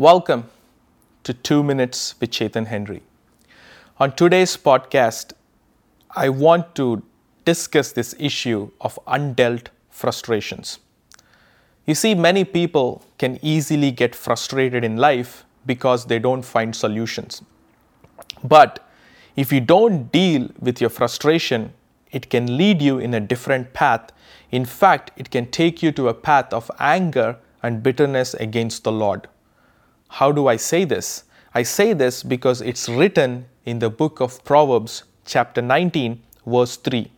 Welcome to 2 Minutes with Chetan Henry. On today's podcast, I want to discuss this issue of undealt frustrations. You see, many people can easily get frustrated in life because they don't find solutions. But if you don't deal with your frustration, it can lead you in a different path. In fact, it can take you to a path of anger and bitterness against the Lord. How do I say this? I say this because it's written in the book of Proverbs, chapter 19, verse 3.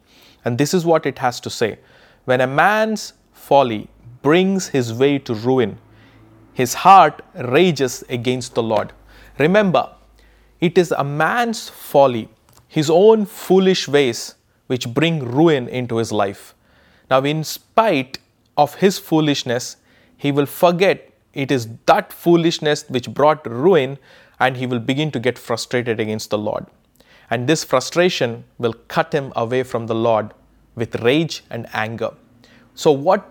And this is what it has to say When a man's folly brings his way to ruin, his heart rages against the Lord. Remember, it is a man's folly, his own foolish ways, which bring ruin into his life. Now, in spite of his foolishness, he will forget it is that foolishness which brought ruin, and he will begin to get frustrated against the Lord. And this frustration will cut him away from the Lord with rage and anger. So, what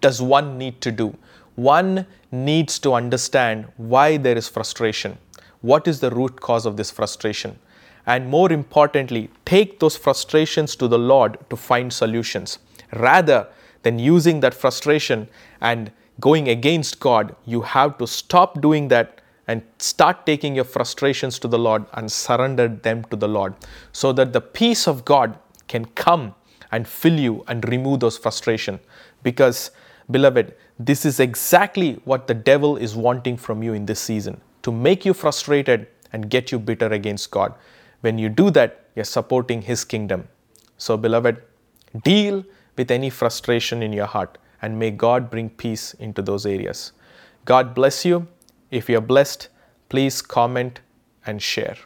does one need to do? One needs to understand why there is frustration. What is the root cause of this frustration? And more importantly, take those frustrations to the Lord to find solutions rather than using that frustration and going against God, you have to stop doing that and start taking your frustrations to the Lord and surrender them to the Lord so that the peace of God can come and fill you and remove those frustration. Because beloved this is exactly what the devil is wanting from you in this season to make you frustrated and get you bitter against God. When you do that you're supporting his kingdom. So beloved deal with any frustration in your heart and may God bring peace into those areas. God bless you. If you're blessed, please comment and share.